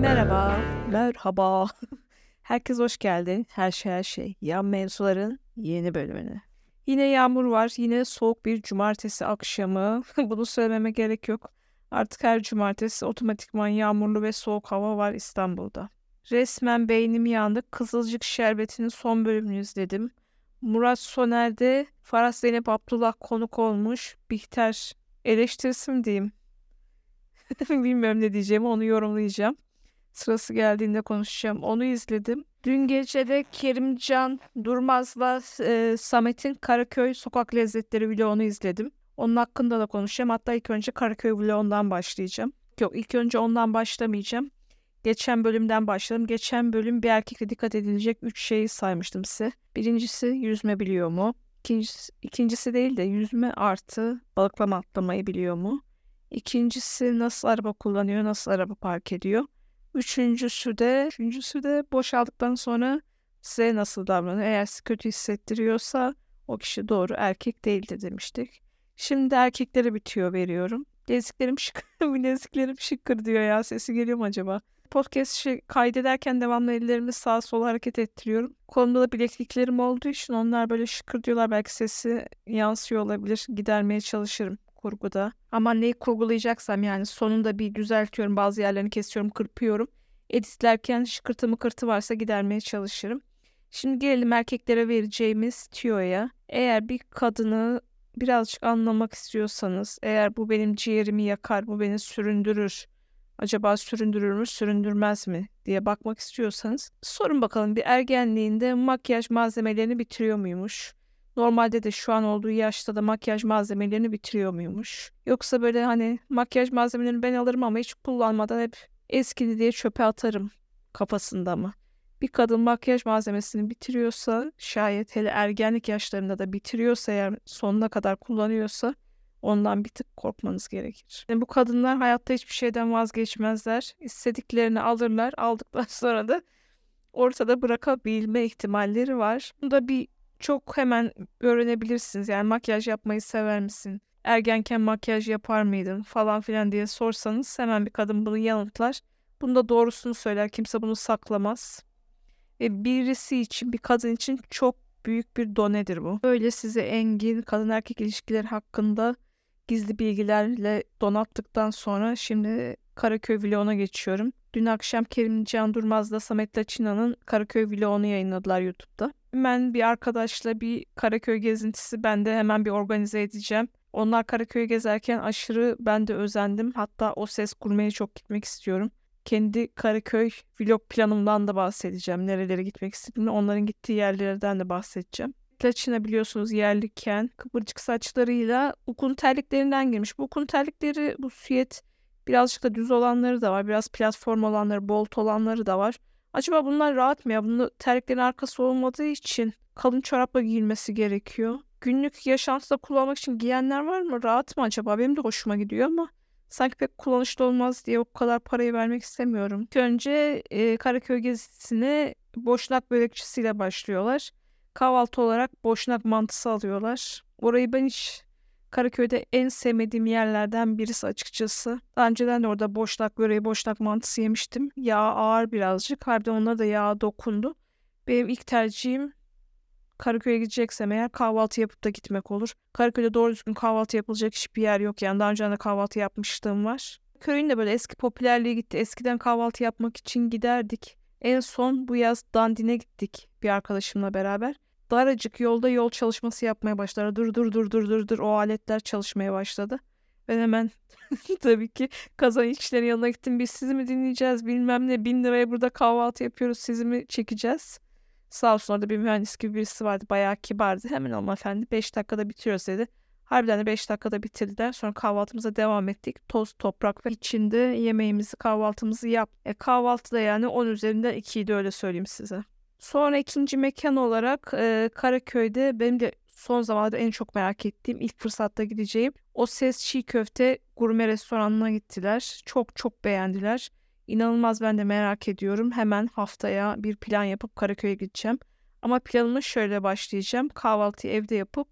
Merhaba, merhaba. Herkes hoş geldin. Her şey her şey. Yan mevzuların yeni bölümüne. Yine yağmur var. Yine soğuk bir cumartesi akşamı. Bunu söylememe gerek yok. Artık her cumartesi otomatikman yağmurlu ve soğuk hava var İstanbul'da. Resmen beynim yandı. Kızılcık Şerbeti'nin son bölümünü izledim. Murat Soner'de Farah Zeynep Abdullah konuk olmuş. Bihter eleştirisi diyeyim? Bilmiyorum ne diyeceğimi onu yorumlayacağım. Sırası geldiğinde konuşacağım. Onu izledim. Dün gece de Kerimcan Durmaz'la e, Samet'in Karaköy Sokak Lezzetleri vlogunu izledim. Onun hakkında da konuşacağım. Hatta ilk önce Karaköy vlogundan başlayacağım. Yok ilk önce ondan başlamayacağım. Geçen bölümden başladım. Geçen bölüm bir erkekle dikkat edilecek 3 şeyi saymıştım size. Birincisi yüzme biliyor mu? İkincisi, ikincisi değil de yüzme artı balıklama atlamayı biliyor mu? İkincisi nasıl araba kullanıyor, nasıl araba park ediyor? Üçüncüsü de, üçüncüsü de boşaldıktan sonra size nasıl davranıyor? Eğer sizi kötü hissettiriyorsa o kişi doğru erkek değildir demiştik. Şimdi erkeklere bitiyor veriyorum. Bileziklerim şıkır, bileziklerim şıkır diyor ya. Sesi geliyor mu acaba? Podcast kaydederken devamlı ellerimi sağa sola hareket ettiriyorum. Kolumda da bilekliklerim olduğu için onlar böyle şıkır diyorlar. Belki sesi yansıyor olabilir. Gidermeye çalışırım kurguda. Ama neyi kurgulayacaksam yani sonunda bir düzeltiyorum. Bazı yerlerini kesiyorum, kırpıyorum. Editlerken şıkırtı mıkırtı varsa gidermeye çalışırım. Şimdi gelelim erkeklere vereceğimiz tüyoya. Eğer bir kadını birazcık anlamak istiyorsanız, eğer bu benim ciğerimi yakar, bu beni süründürür, acaba süründürür mü, süründürmez mi diye bakmak istiyorsanız sorun bakalım bir ergenliğinde makyaj malzemelerini bitiriyor muymuş? Normalde de şu an olduğu yaşta da makyaj malzemelerini bitiriyor muymuş? Yoksa böyle hani makyaj malzemelerini ben alırım ama hiç kullanmadan hep eskidi diye çöpe atarım kafasında mı? Bir kadın makyaj malzemesini bitiriyorsa şayet hele ergenlik yaşlarında da bitiriyorsa eğer sonuna kadar kullanıyorsa ondan bir tık korkmanız gerekir. Yani bu kadınlar hayatta hiçbir şeyden vazgeçmezler. İstediklerini alırlar. Aldıktan sonra da ortada bırakabilme ihtimalleri var. Bu da bir çok hemen öğrenebilirsiniz. Yani makyaj yapmayı sever misin? Ergenken makyaj yapar mıydın falan filan diye sorsanız hemen bir kadın bunu yanıtlar. Bunda doğrusunu söyler. Kimse bunu saklamaz. Ve birisi için, bir kadın için çok büyük bir donedir bu. Böyle size engin kadın erkek ilişkileri hakkında gizli bilgilerle donattıktan sonra şimdi Karaköy vloguna geçiyorum. Dün akşam Kerim Can Durmaz'la Samet Laçina'nın Karaköy vlogunu yayınladılar YouTube'da. Ben bir arkadaşla bir Karaköy gezintisi ben de hemen bir organize edeceğim. Onlar Karaköy'ü gezerken aşırı ben de özendim. Hatta o ses kurmaya çok gitmek istiyorum. Kendi Karaköy vlog planımdan da bahsedeceğim. Nerelere gitmek istediğimi, onların gittiği yerlerden de bahsedeceğim. Laçina biliyorsunuz yerliken kıvırcık saçlarıyla ukun terliklerinden girmiş. Bu ukun terlikleri bu süet birazcık da düz olanları da var. Biraz platform olanları, bolt olanları da var. Acaba bunlar rahat mı ya? Bunu terliklerin arkası olmadığı için kalın çorapla giyilmesi gerekiyor. Günlük yaşantıda kullanmak için giyenler var mı? Rahat mı acaba? Benim de hoşuma gidiyor ama sanki pek kullanışlı olmaz diye o kadar parayı vermek istemiyorum. İlk önce e, Karaköy gezisine boşnak börekçisiyle başlıyorlar. Kahvaltı olarak boşnak mantısı alıyorlar. Orayı ben hiç Karaköy'de en sevmediğim yerlerden birisi açıkçası. Daha önceden de orada boşnak böreği, boşnak mantısı yemiştim. Yağ ağır birazcık. Harbiden ona da yağ dokundu. Benim ilk tercihim Karaköy'e gideceksem eğer kahvaltı yapıp da gitmek olur. Karaköy'de doğru düzgün kahvaltı yapılacak hiçbir yer yok. Yani daha önce de kahvaltı yapmışlığım var. Köyün de böyle eski popülerliği gitti. Eskiden kahvaltı yapmak için giderdik. En son bu yaz Dandin'e gittik bir arkadaşımla beraber daracık yolda yol çalışması yapmaya başladı. Dur dur dur dur dur dur o aletler çalışmaya başladı. Ben hemen tabii ki kazan işleri yanına gittim. Biz sizi mi dinleyeceğiz bilmem ne bin liraya burada kahvaltı yapıyoruz sizi mi çekeceğiz? Sağ olsun orada bir mühendis gibi birisi vardı. Bayağı kibardı. Hemen hanımefendi 5 dakikada bitiriyoruz dedi. Harbiden de 5 dakikada bitirdiler. Sonra kahvaltımıza devam ettik. Toz, toprak ve içinde yemeğimizi, kahvaltımızı yap. E, kahvaltıda yani 10 üzerinden 2'ydi öyle söyleyeyim size. Sonra ikinci mekan olarak e, Karaköy'de benim de son zamanlarda en çok merak ettiğim ilk fırsatta gideceğim o ses çiğ köfte gurme restoranına gittiler. Çok çok beğendiler. İnanılmaz ben de merak ediyorum. Hemen haftaya bir plan yapıp Karaköy'e gideceğim. Ama planımı şöyle başlayacağım. Kahvaltıyı evde yapıp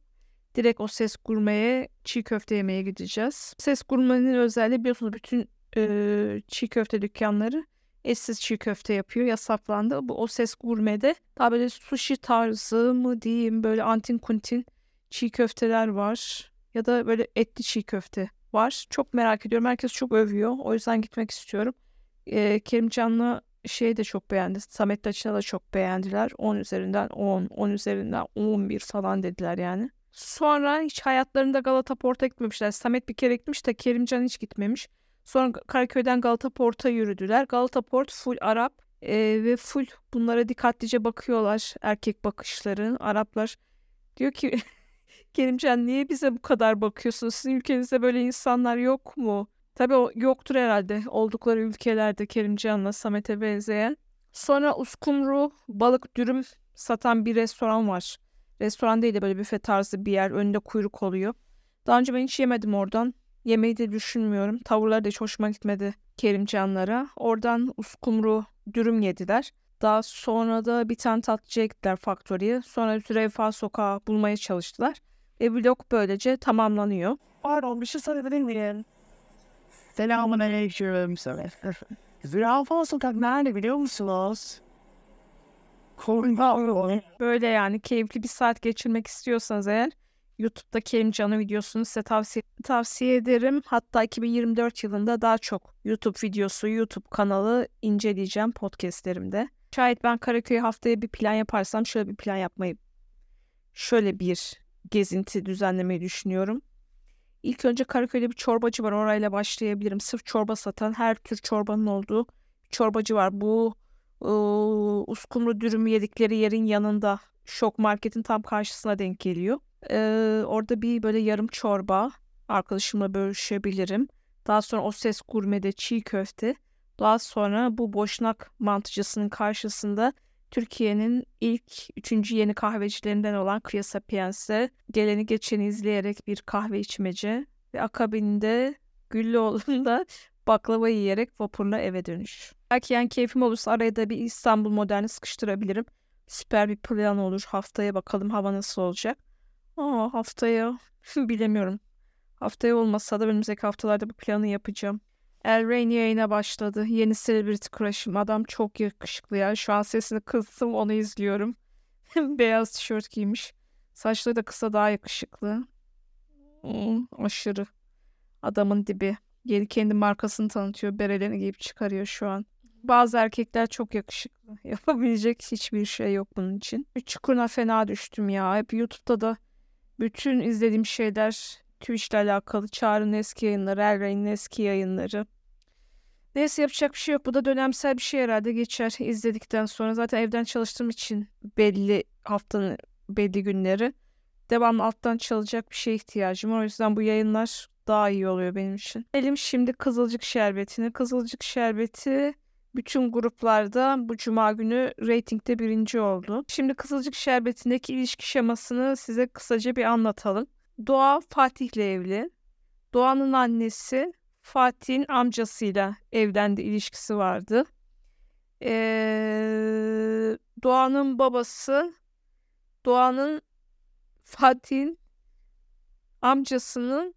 direkt o ses gurmeye çiğ köfte yemeye gideceğiz. Ses gurmenin özelliği biliyorsunuz bütün e, çiğ köfte dükkanları etsiz çiğ köfte yapıyor. Yasaklandı. Bu o ses gurmede daha böyle sushi tarzı mı diyeyim böyle antin kuntin çiğ köfteler var. Ya da böyle etli çiğ köfte var. Çok merak ediyorum. Herkes çok övüyor. O yüzden gitmek istiyorum. E, Kerimcan'la şey de çok beğendi. Samet Taçın'a da çok beğendiler. 10 üzerinden 10, 10 üzerinden 11 falan dediler yani. Sonra hiç hayatlarında Galata Port'a gitmemişler. Samet bir kere gitmiş de Kerimcan hiç gitmemiş. Sonra Karaköy'den Galata Port'a yürüdüler. Galata Port full Arap e, ve full bunlara dikkatlice bakıyorlar. Erkek bakışları. Araplar diyor ki Kerimcan niye bize bu kadar bakıyorsunuz? Sizin ülkenizde böyle insanlar yok mu? Tabii o yoktur herhalde oldukları ülkelerde Kerimcan'la Samet'e benzeyen. Sonra uskumru balık dürüm satan bir restoran var. Restoran değil de böyle büfe tarzı bir yer. Önünde kuyruk oluyor. Daha önce ben hiç yemedim oradan. Yemeği de düşünmüyorum. Tavırları da hiç hoşuma gitmedi Kerimcanlara. Oradan uskumru dürüm yediler. Daha sonra da bir tane tatlıcıya gittiler Factory'ye. Sonra Züleyfa Sokağı bulmaya çalıştılar. Ve vlog böylece tamamlanıyor. Pardon bir şey sorabilir miyim? Selamun aleyküm. Zürafa sokak nerede biliyor musunuz? Böyle yani keyifli bir saat geçirmek istiyorsanız eğer YouTube'da Kerimcan'ın videosunu size tavsiye, tavsiye ederim. Hatta 2024 yılında daha çok YouTube videosu, YouTube kanalı inceleyeceğim podcastlerimde. Şayet ben Karaköy'e haftaya bir plan yaparsam şöyle bir plan yapmayı, şöyle bir gezinti düzenlemeyi düşünüyorum. İlk önce Karaköy'de bir çorbacı var. Orayla başlayabilirim. Sırf çorba satan her tür çorbanın olduğu çorbacı var. Bu uskumru dürümü yedikleri yerin yanında Şok Market'in tam karşısına denk geliyor. Ee, orada bir böyle yarım çorba arkadaşımla bölüşebilirim. Daha sonra o ses gurmede çiğ köfte. Daha sonra bu boşnak mantıcısının karşısında Türkiye'nin ilk üçüncü yeni kahvecilerinden olan Kriya Sapiens'e geleni geçeni izleyerek bir kahve içmece ve akabinde Güllüoğlu'nda baklava yiyerek vapurla eve dönüş. Belki yani keyfim olursa araya da bir İstanbul moderni sıkıştırabilirim. Süper bir plan olur. Haftaya bakalım hava nasıl olacak. Aa haftaya bilemiyorum. Haftaya olmasa da önümüzdeki haftalarda bu planı yapacağım. El Rain yayına başladı. Yeni Celebrity Crush'ım. Adam çok yakışıklı ya. Şu an sesini kıstım onu izliyorum. Beyaz tişört giymiş. Saçları da kısa daha yakışıklı. Hmm, aşırı. Adamın dibi. Yeni kendi markasını tanıtıyor. Berelerini giyip çıkarıyor şu an. Bazı erkekler çok yakışıklı. Yapabilecek hiçbir şey yok bunun için. Bir çukuruna fena düştüm ya. Hep YouTube'da da bütün izlediğim şeyler Twitch'le alakalı. Çağrı'nın eski yayınları, Elray'ın eski yayınları. Neyse yapacak bir şey yok. Bu da dönemsel bir şey herhalde geçer izledikten sonra. Zaten evden çalıştığım için belli haftanın belli günleri devamlı alttan çalacak bir şeye ihtiyacım var. O yüzden bu yayınlar daha iyi oluyor benim için. Elim şimdi Kızılcık Şerbeti'ne. Kızılcık Şerbeti bütün gruplarda bu cuma günü reytingde birinci oldu. Şimdi Kızılcık Şerbeti'ndeki ilişki şemasını size kısaca bir anlatalım. Doğa Fatih'le evli. Doğan'ın annesi Fatih'in amcasıyla evlendi ilişkisi vardı. Ee, Doğan'ın babası Doğan'ın Fatih'in amcasının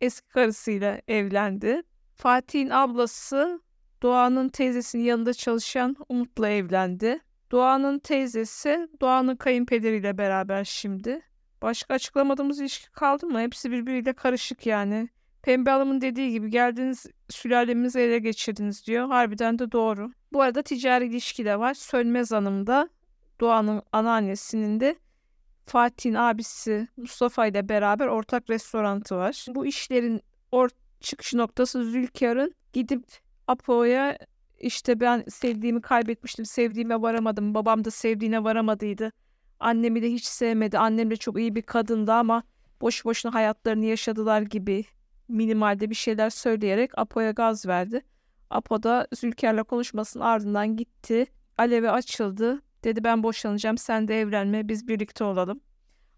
eski karısıyla evlendi. Fatih'in ablası Doğan'ın teyzesinin yanında çalışan Umut'la evlendi. Doğan'ın teyzesi Doğan'ın kayınpederiyle beraber şimdi. Başka açıklamadığımız ilişki kaldı mı? Hepsi birbiriyle karışık yani. Pembe Hanım'ın dediği gibi geldiniz sülalemizi ele geçirdiniz diyor. Harbiden de doğru. Bu arada ticari ilişki de var. Sönmez Hanım da Doğan'ın anneannesinin de Fatih'in abisi Mustafa ile beraber ortak restorantı var. Bu işlerin or çıkış noktası Zülkar'ın gidip Apo'ya işte ben sevdiğimi kaybetmiştim, sevdiğime varamadım, babam da sevdiğine varamadıydı. Annemi de hiç sevmedi, annem de çok iyi bir kadındı ama boş boşuna hayatlarını yaşadılar gibi minimalde bir şeyler söyleyerek Apo'ya gaz verdi. Apo da Zülker'le konuşmasının ardından gitti. Alev'e açıldı. Dedi ben boşanacağım sen de evlenme biz birlikte olalım.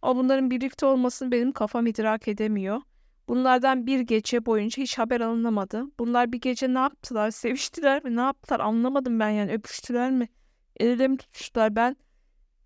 O bunların birlikte olmasını benim kafam idrak edemiyor. Bunlardan bir gece boyunca hiç haber alınamadı. Bunlar bir gece ne yaptılar? Seviştiler mi? Ne yaptılar? Anlamadım ben yani. Öpüştüler mi? El ele mi tutuştular? Ben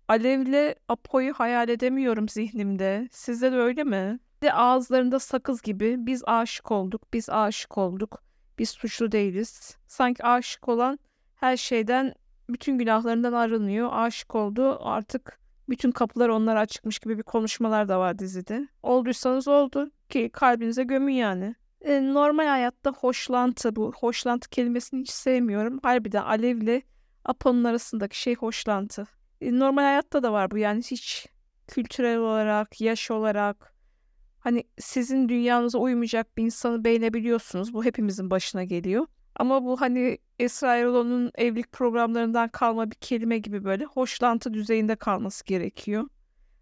Alev'le Apo'yu hayal edemiyorum zihnimde. Sizde de öyle mi? De ağızlarında sakız gibi biz aşık olduk, biz aşık olduk, biz suçlu değiliz. Sanki aşık olan her şeyden, bütün günahlarından arınıyor. Aşık oldu artık bütün kapılar onlara açıkmış gibi bir konuşmalar da var dizide. Olduysanız oldu ki kalbinize gömün yani. E, normal hayatta hoşlantı bu. Hoşlantı kelimesini hiç sevmiyorum. Harbiden Alev'le Apo'nun arasındaki şey hoşlantı. E, normal hayatta da var bu yani hiç kültürel olarak, yaş olarak hani sizin dünyanıza uymayacak bir insanı beğenebiliyorsunuz. Bu hepimizin başına geliyor. Ama bu hani Esra Erol'un evlilik programlarından kalma bir kelime gibi böyle hoşlantı düzeyinde kalması gerekiyor.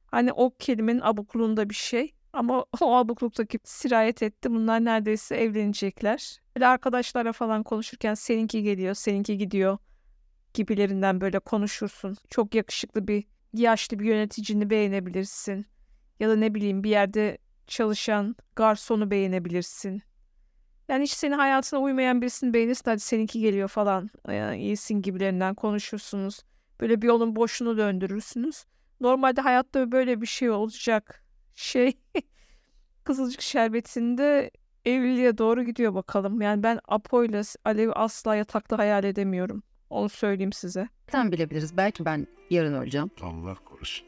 Hani o kelimenin abukluğunda bir şey. Ama o abukluktaki sirayet etti. Bunlar neredeyse evlenecekler. Böyle arkadaşlarla falan konuşurken seninki geliyor, seninki gidiyor gibilerinden böyle konuşursun. Çok yakışıklı bir yaşlı bir yöneticini beğenebilirsin. Ya da ne bileyim bir yerde çalışan garsonu beğenebilirsin. Yani hiç senin hayatına uymayan birisini beğenirsin hadi seninki geliyor falan. Yani iyisin gibilerinden konuşursunuz. Böyle bir yolun boşunu döndürürsünüz. Normalde hayatta böyle bir şey olacak. Şey Kızılcık Şerbeti'nde evliliğe doğru gidiyor bakalım. Yani ben Apo ile Alev'i asla yatakta hayal edemiyorum. Onu söyleyeyim size. Sen bilebiliriz. Belki ben yarın öleceğim. Allah korusun.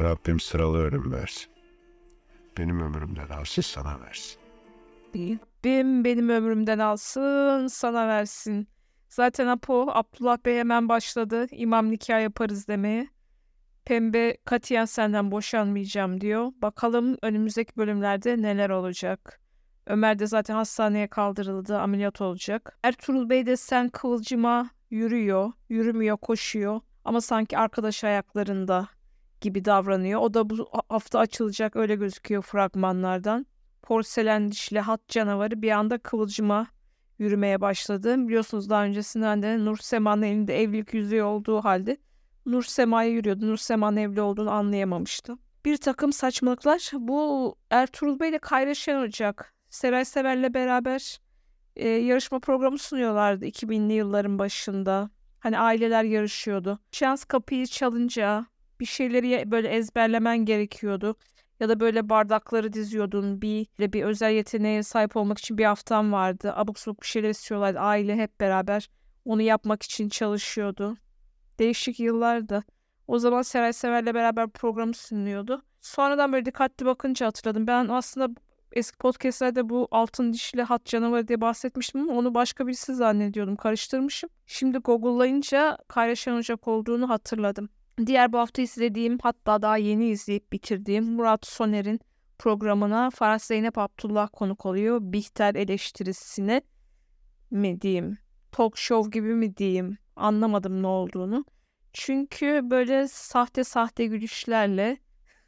Rabbim sıralı ölüm versin. Benim ömrümden alsın sana versin. Rabbim benim ömrümden alsın, sana versin. Zaten Apo, Abdullah Bey hemen başladı. İmam nikah yaparız demeye. Pembe katiyen senden boşanmayacağım diyor. Bakalım önümüzdeki bölümlerde neler olacak. Ömer de zaten hastaneye kaldırıldı, ameliyat olacak. Ertuğrul Bey de sen kıvılcıma yürüyor, yürümüyor, koşuyor. Ama sanki arkadaş ayaklarında gibi davranıyor. O da bu hafta açılacak öyle gözüküyor fragmanlardan. Porselen dişli hat canavarı bir anda kıvılcıma yürümeye başladı. Biliyorsunuz daha öncesinden de Nur Sema'nın elinde evlilik yüzüğü olduğu halde Nur Sema'ya yürüyordu. Nur Sema'nın evli olduğunu anlayamamıştı. Bir takım saçmalıklar. Bu Ertuğrul Bey ile Kayra Şenocak Seray Sever'le beraber e, yarışma programı sunuyorlardı 2000'li yılların başında. Hani aileler yarışıyordu. Şans kapıyı çalınca bir şeyleri böyle ezberlemen gerekiyordu. Ya da böyle bardakları diziyordun. Bir, bir özel yeteneğe sahip olmak için bir haftan vardı. Abuk sabuk bir şeyler istiyorlardı. Aile hep beraber onu yapmak için çalışıyordu. Değişik yıllardı. O zaman Seray Sever'le beraber program sunuyordu. Sonradan böyle dikkatli bakınca hatırladım. Ben aslında eski podcastlerde bu altın dişli hat canavarı diye bahsetmiştim ama onu başka birisi zannediyordum. Karıştırmışım. Şimdi Google'layınca Kayra Şenocak olduğunu hatırladım. Diğer bu hafta izlediğim hatta daha yeni izleyip bitirdiğim Murat Soner'in programına Farah Zeynep Abdullah konuk oluyor. Bihter eleştirisine mi diyeyim? Talk show gibi mi diyeyim? Anlamadım ne olduğunu. Çünkü böyle sahte sahte gülüşlerle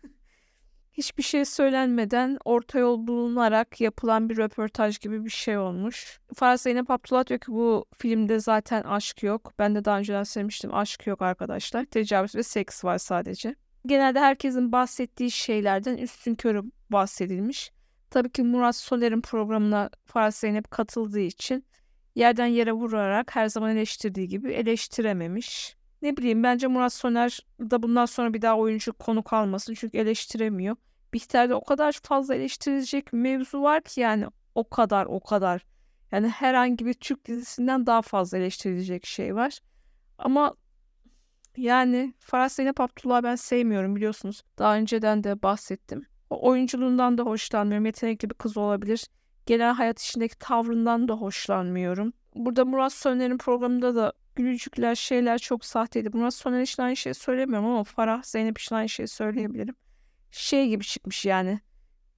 hiçbir şey söylenmeden orta yol bulunarak yapılan bir röportaj gibi bir şey olmuş. Farah Zeynep Abdullah diyor ki bu filmde zaten aşk yok. Ben de daha önceden söylemiştim aşk yok arkadaşlar. Tecavüz ve seks var sadece. Genelde herkesin bahsettiği şeylerden üstün körü bahsedilmiş. Tabii ki Murat Soner'in programına Farah Zeynep katıldığı için yerden yere vurarak her zaman eleştirdiği gibi eleştirememiş. Ne bileyim bence Murat Soner da bundan sonra bir daha oyuncu konuk almasın çünkü eleştiremiyor. Bihter'de o kadar fazla eleştirilecek mevzu var ki yani o kadar o kadar. Yani herhangi bir Türk dizisinden daha fazla eleştirilecek şey var. Ama yani Farah Zeynep Abdullah ben sevmiyorum biliyorsunuz. Daha önceden de bahsettim. O oyunculuğundan da hoşlanmıyorum. Yetenekli bir kız olabilir. Genel hayat içindeki tavrından da hoşlanmıyorum. Burada Murat Soner'in programında da gülücükler şeyler çok sahteydi. Murat Soner için aynı şeyi söylemiyorum ama Farah Zeynep için aynı şeyi söyleyebilirim. Şey gibi çıkmış yani.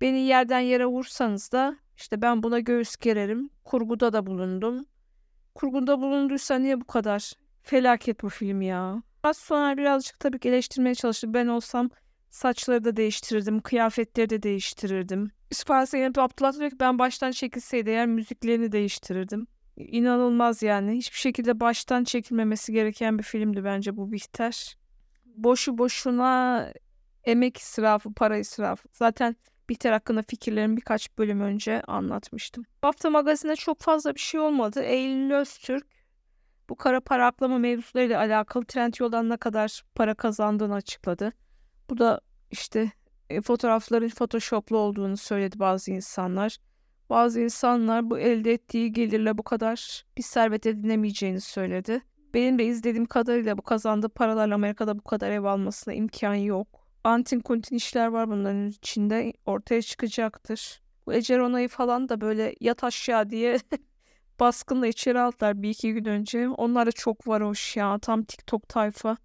Beni yerden yere vursanız da işte ben buna göğüs gererim. Kurguda da bulundum. Kurguda bulunduysa niye bu kadar? Felaket bu film ya. Murat Soner birazcık tabii ki eleştirmeye çalıştı. Ben olsam saçları da değiştirirdim. Kıyafetleri de değiştirirdim. Farah Zeynep Abdullah diyor ki ben baştan çekilseydi eğer müziklerini değiştirirdim inanılmaz yani. Hiçbir şekilde baştan çekilmemesi gereken bir filmdi bence bu Bihter. Boşu boşuna emek israfı, para israfı. Zaten Bihter hakkında fikirlerimi birkaç bölüm önce anlatmıştım. Hafta magazinde çok fazla bir şey olmadı. Eylül Öztürk Bu kara para aklama mevzularıyla alakalı Trendyol'dan ne kadar para kazandığını açıkladı. Bu da işte e, fotoğrafların photoshoplu olduğunu söyledi bazı insanlar. Bazı insanlar bu elde ettiği gelirle bu kadar bir servet edinemeyeceğini söyledi. Benim de izlediğim kadarıyla bu kazandığı paralarla Amerika'da bu kadar ev almasına imkan yok. Antin kuntin işler var bunların içinde ortaya çıkacaktır. Bu Ece onayı falan da böyle yat aşağı diye baskınla içeri aldılar bir iki gün önce. Onlar da çok varoş ya tam TikTok tayfa.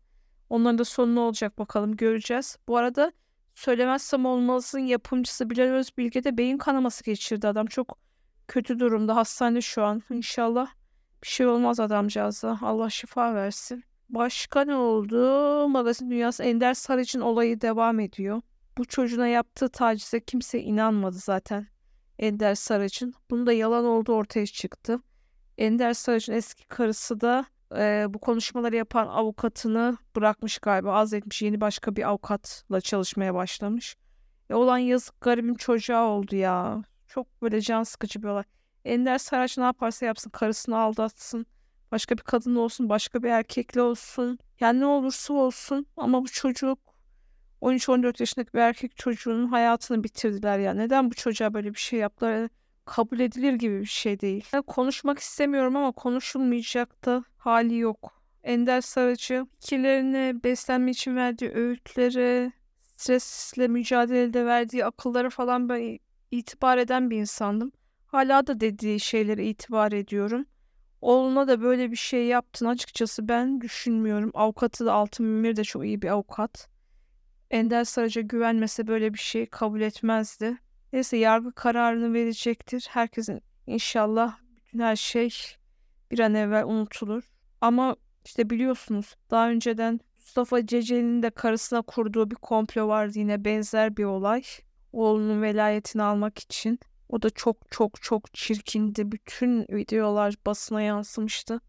Onların da sonu ne olacak bakalım göreceğiz. Bu arada Söylemezsem Olmaz'ın yapımcısı Bilal Özbilge de beyin kanaması geçirdi. Adam çok kötü durumda. Hastanede şu an. İnşallah bir şey olmaz adamcağıza. Allah şifa versin. Başka ne oldu? Magazin Dünyası Ender Sarıç'ın olayı devam ediyor. Bu çocuğuna yaptığı tacize kimse inanmadı zaten. Ender Sarıç'ın. Bunun da yalan olduğu ortaya çıktı. Ender Sarıç'ın eski karısı da e, bu konuşmaları yapan avukatını bırakmış galiba. Azletmiş yeni başka bir avukatla çalışmaya başlamış. E, olan yazık garibim çocuğa oldu ya. Çok böyle can sıkıcı bir olay. Ender Saraç ne yaparsa yapsın karısını aldatsın. Başka bir kadın olsun, başka bir erkekle olsun. Yani ne olursa olsun ama bu çocuk 13-14 yaşındaki bir erkek çocuğunun hayatını bitirdiler ya. Neden bu çocuğa böyle bir şey yaptılar? Kabul edilir gibi bir şey değil. Yani konuşmak istemiyorum ama konuşulmayacak da hali yok. Ender Sarıcı fikirlerini beslenme için verdiği öğütleri, stresle mücadelede verdiği akılları falan ben itibar eden bir insandım. Hala da dediği şeylere itibar ediyorum. Oğluna da böyle bir şey yaptın açıkçası ben düşünmüyorum. Avukatı da Altın Mümir de çok iyi bir avukat. Ender Sarıcı güvenmese böyle bir şey kabul etmezdi. Neyse yargı kararını verecektir. Herkesin inşallah bütün her şey bir an evvel unutulur. Ama işte biliyorsunuz daha önceden Mustafa Ceceli'nin de karısına kurduğu bir komplo vardı yine benzer bir olay. Oğlunun velayetini almak için. O da çok çok çok çirkindi. Bütün videolar basına yansımıştı.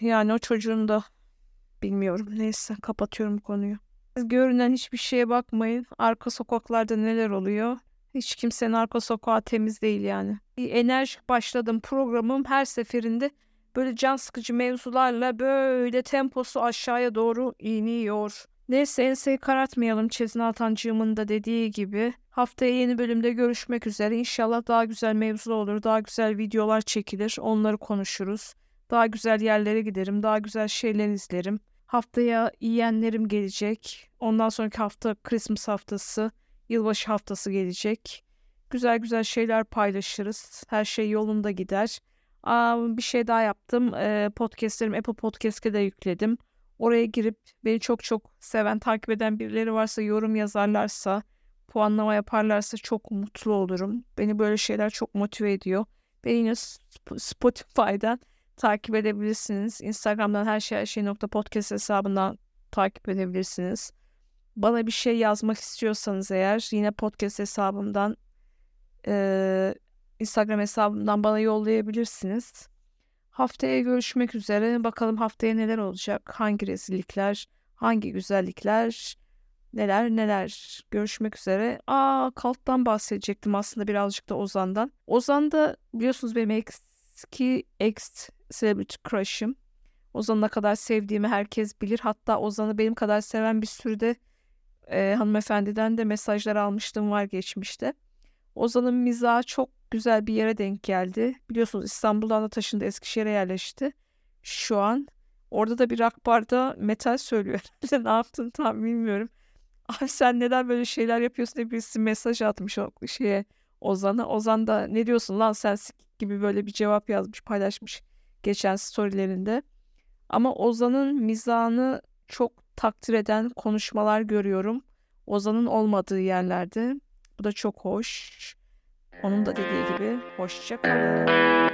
Yani o çocuğun da bilmiyorum. Neyse kapatıyorum konuyu. Görünen hiçbir şeye bakmayın. Arka sokaklarda neler oluyor? Hiç kimsenin arka sokağı temiz değil yani. Enerjik başladım programım her seferinde böyle can sıkıcı mevzularla böyle temposu aşağıya doğru iniyor. Neyse enseyi karartmayalım Çetin Altancığımın da dediği gibi. Haftaya yeni bölümde görüşmek üzere. İnşallah daha güzel mevzu olur. Daha güzel videolar çekilir. Onları konuşuruz. Daha güzel yerlere giderim. Daha güzel şeyler izlerim. Haftaya yiyenlerim gelecek. Ondan sonraki hafta Christmas haftası. Yılbaşı haftası gelecek. Güzel güzel şeyler paylaşırız. Her şey yolunda gider. Aa, bir şey daha yaptım. Ee, podcastlerimi Apple Podcast'e de yükledim. Oraya girip beni çok çok seven, takip eden birileri varsa, yorum yazarlarsa, puanlama yaparlarsa çok mutlu olurum. Beni böyle şeyler çok motive ediyor. Beni yine Spotify'dan takip edebilirsiniz. Instagram'dan her şey her şey nokta podcast hesabından takip edebilirsiniz. Bana bir şey yazmak istiyorsanız eğer yine podcast hesabımdan e, Instagram hesabımdan bana yollayabilirsiniz. Haftaya görüşmek üzere. Bakalım haftaya neler olacak? Hangi rezillikler, hangi güzellikler, neler neler. Görüşmek üzere. Aa Kalt'tan bahsedecektim aslında birazcık da Ozan'dan. Ozan da biliyorsunuz benim eski ex celebrity crush'ım. Ozan'ı ne kadar sevdiğimi herkes bilir. Hatta Ozan'ı benim kadar seven bir sürü de e, hanımefendiden de mesajlar almıştım var geçmişte. Ozan'ın mizahı çok güzel bir yere denk geldi. Biliyorsunuz İstanbul'dan da taşındı Eskişehir'e yerleşti. Şu an orada da bir rock barda metal söylüyor. ne yaptın tam bilmiyorum. Abi sen neden böyle şeyler yapıyorsun diye birisi mesaj atmış o şeye Ozan'a. Ozan da ne diyorsun lan sen gibi böyle bir cevap yazmış paylaşmış geçen storylerinde. Ama Ozan'ın mizahını çok takdir eden konuşmalar görüyorum. Ozan'ın olmadığı yerlerde. Bu da çok hoş. Onun da dediği gibi hoşça kalın.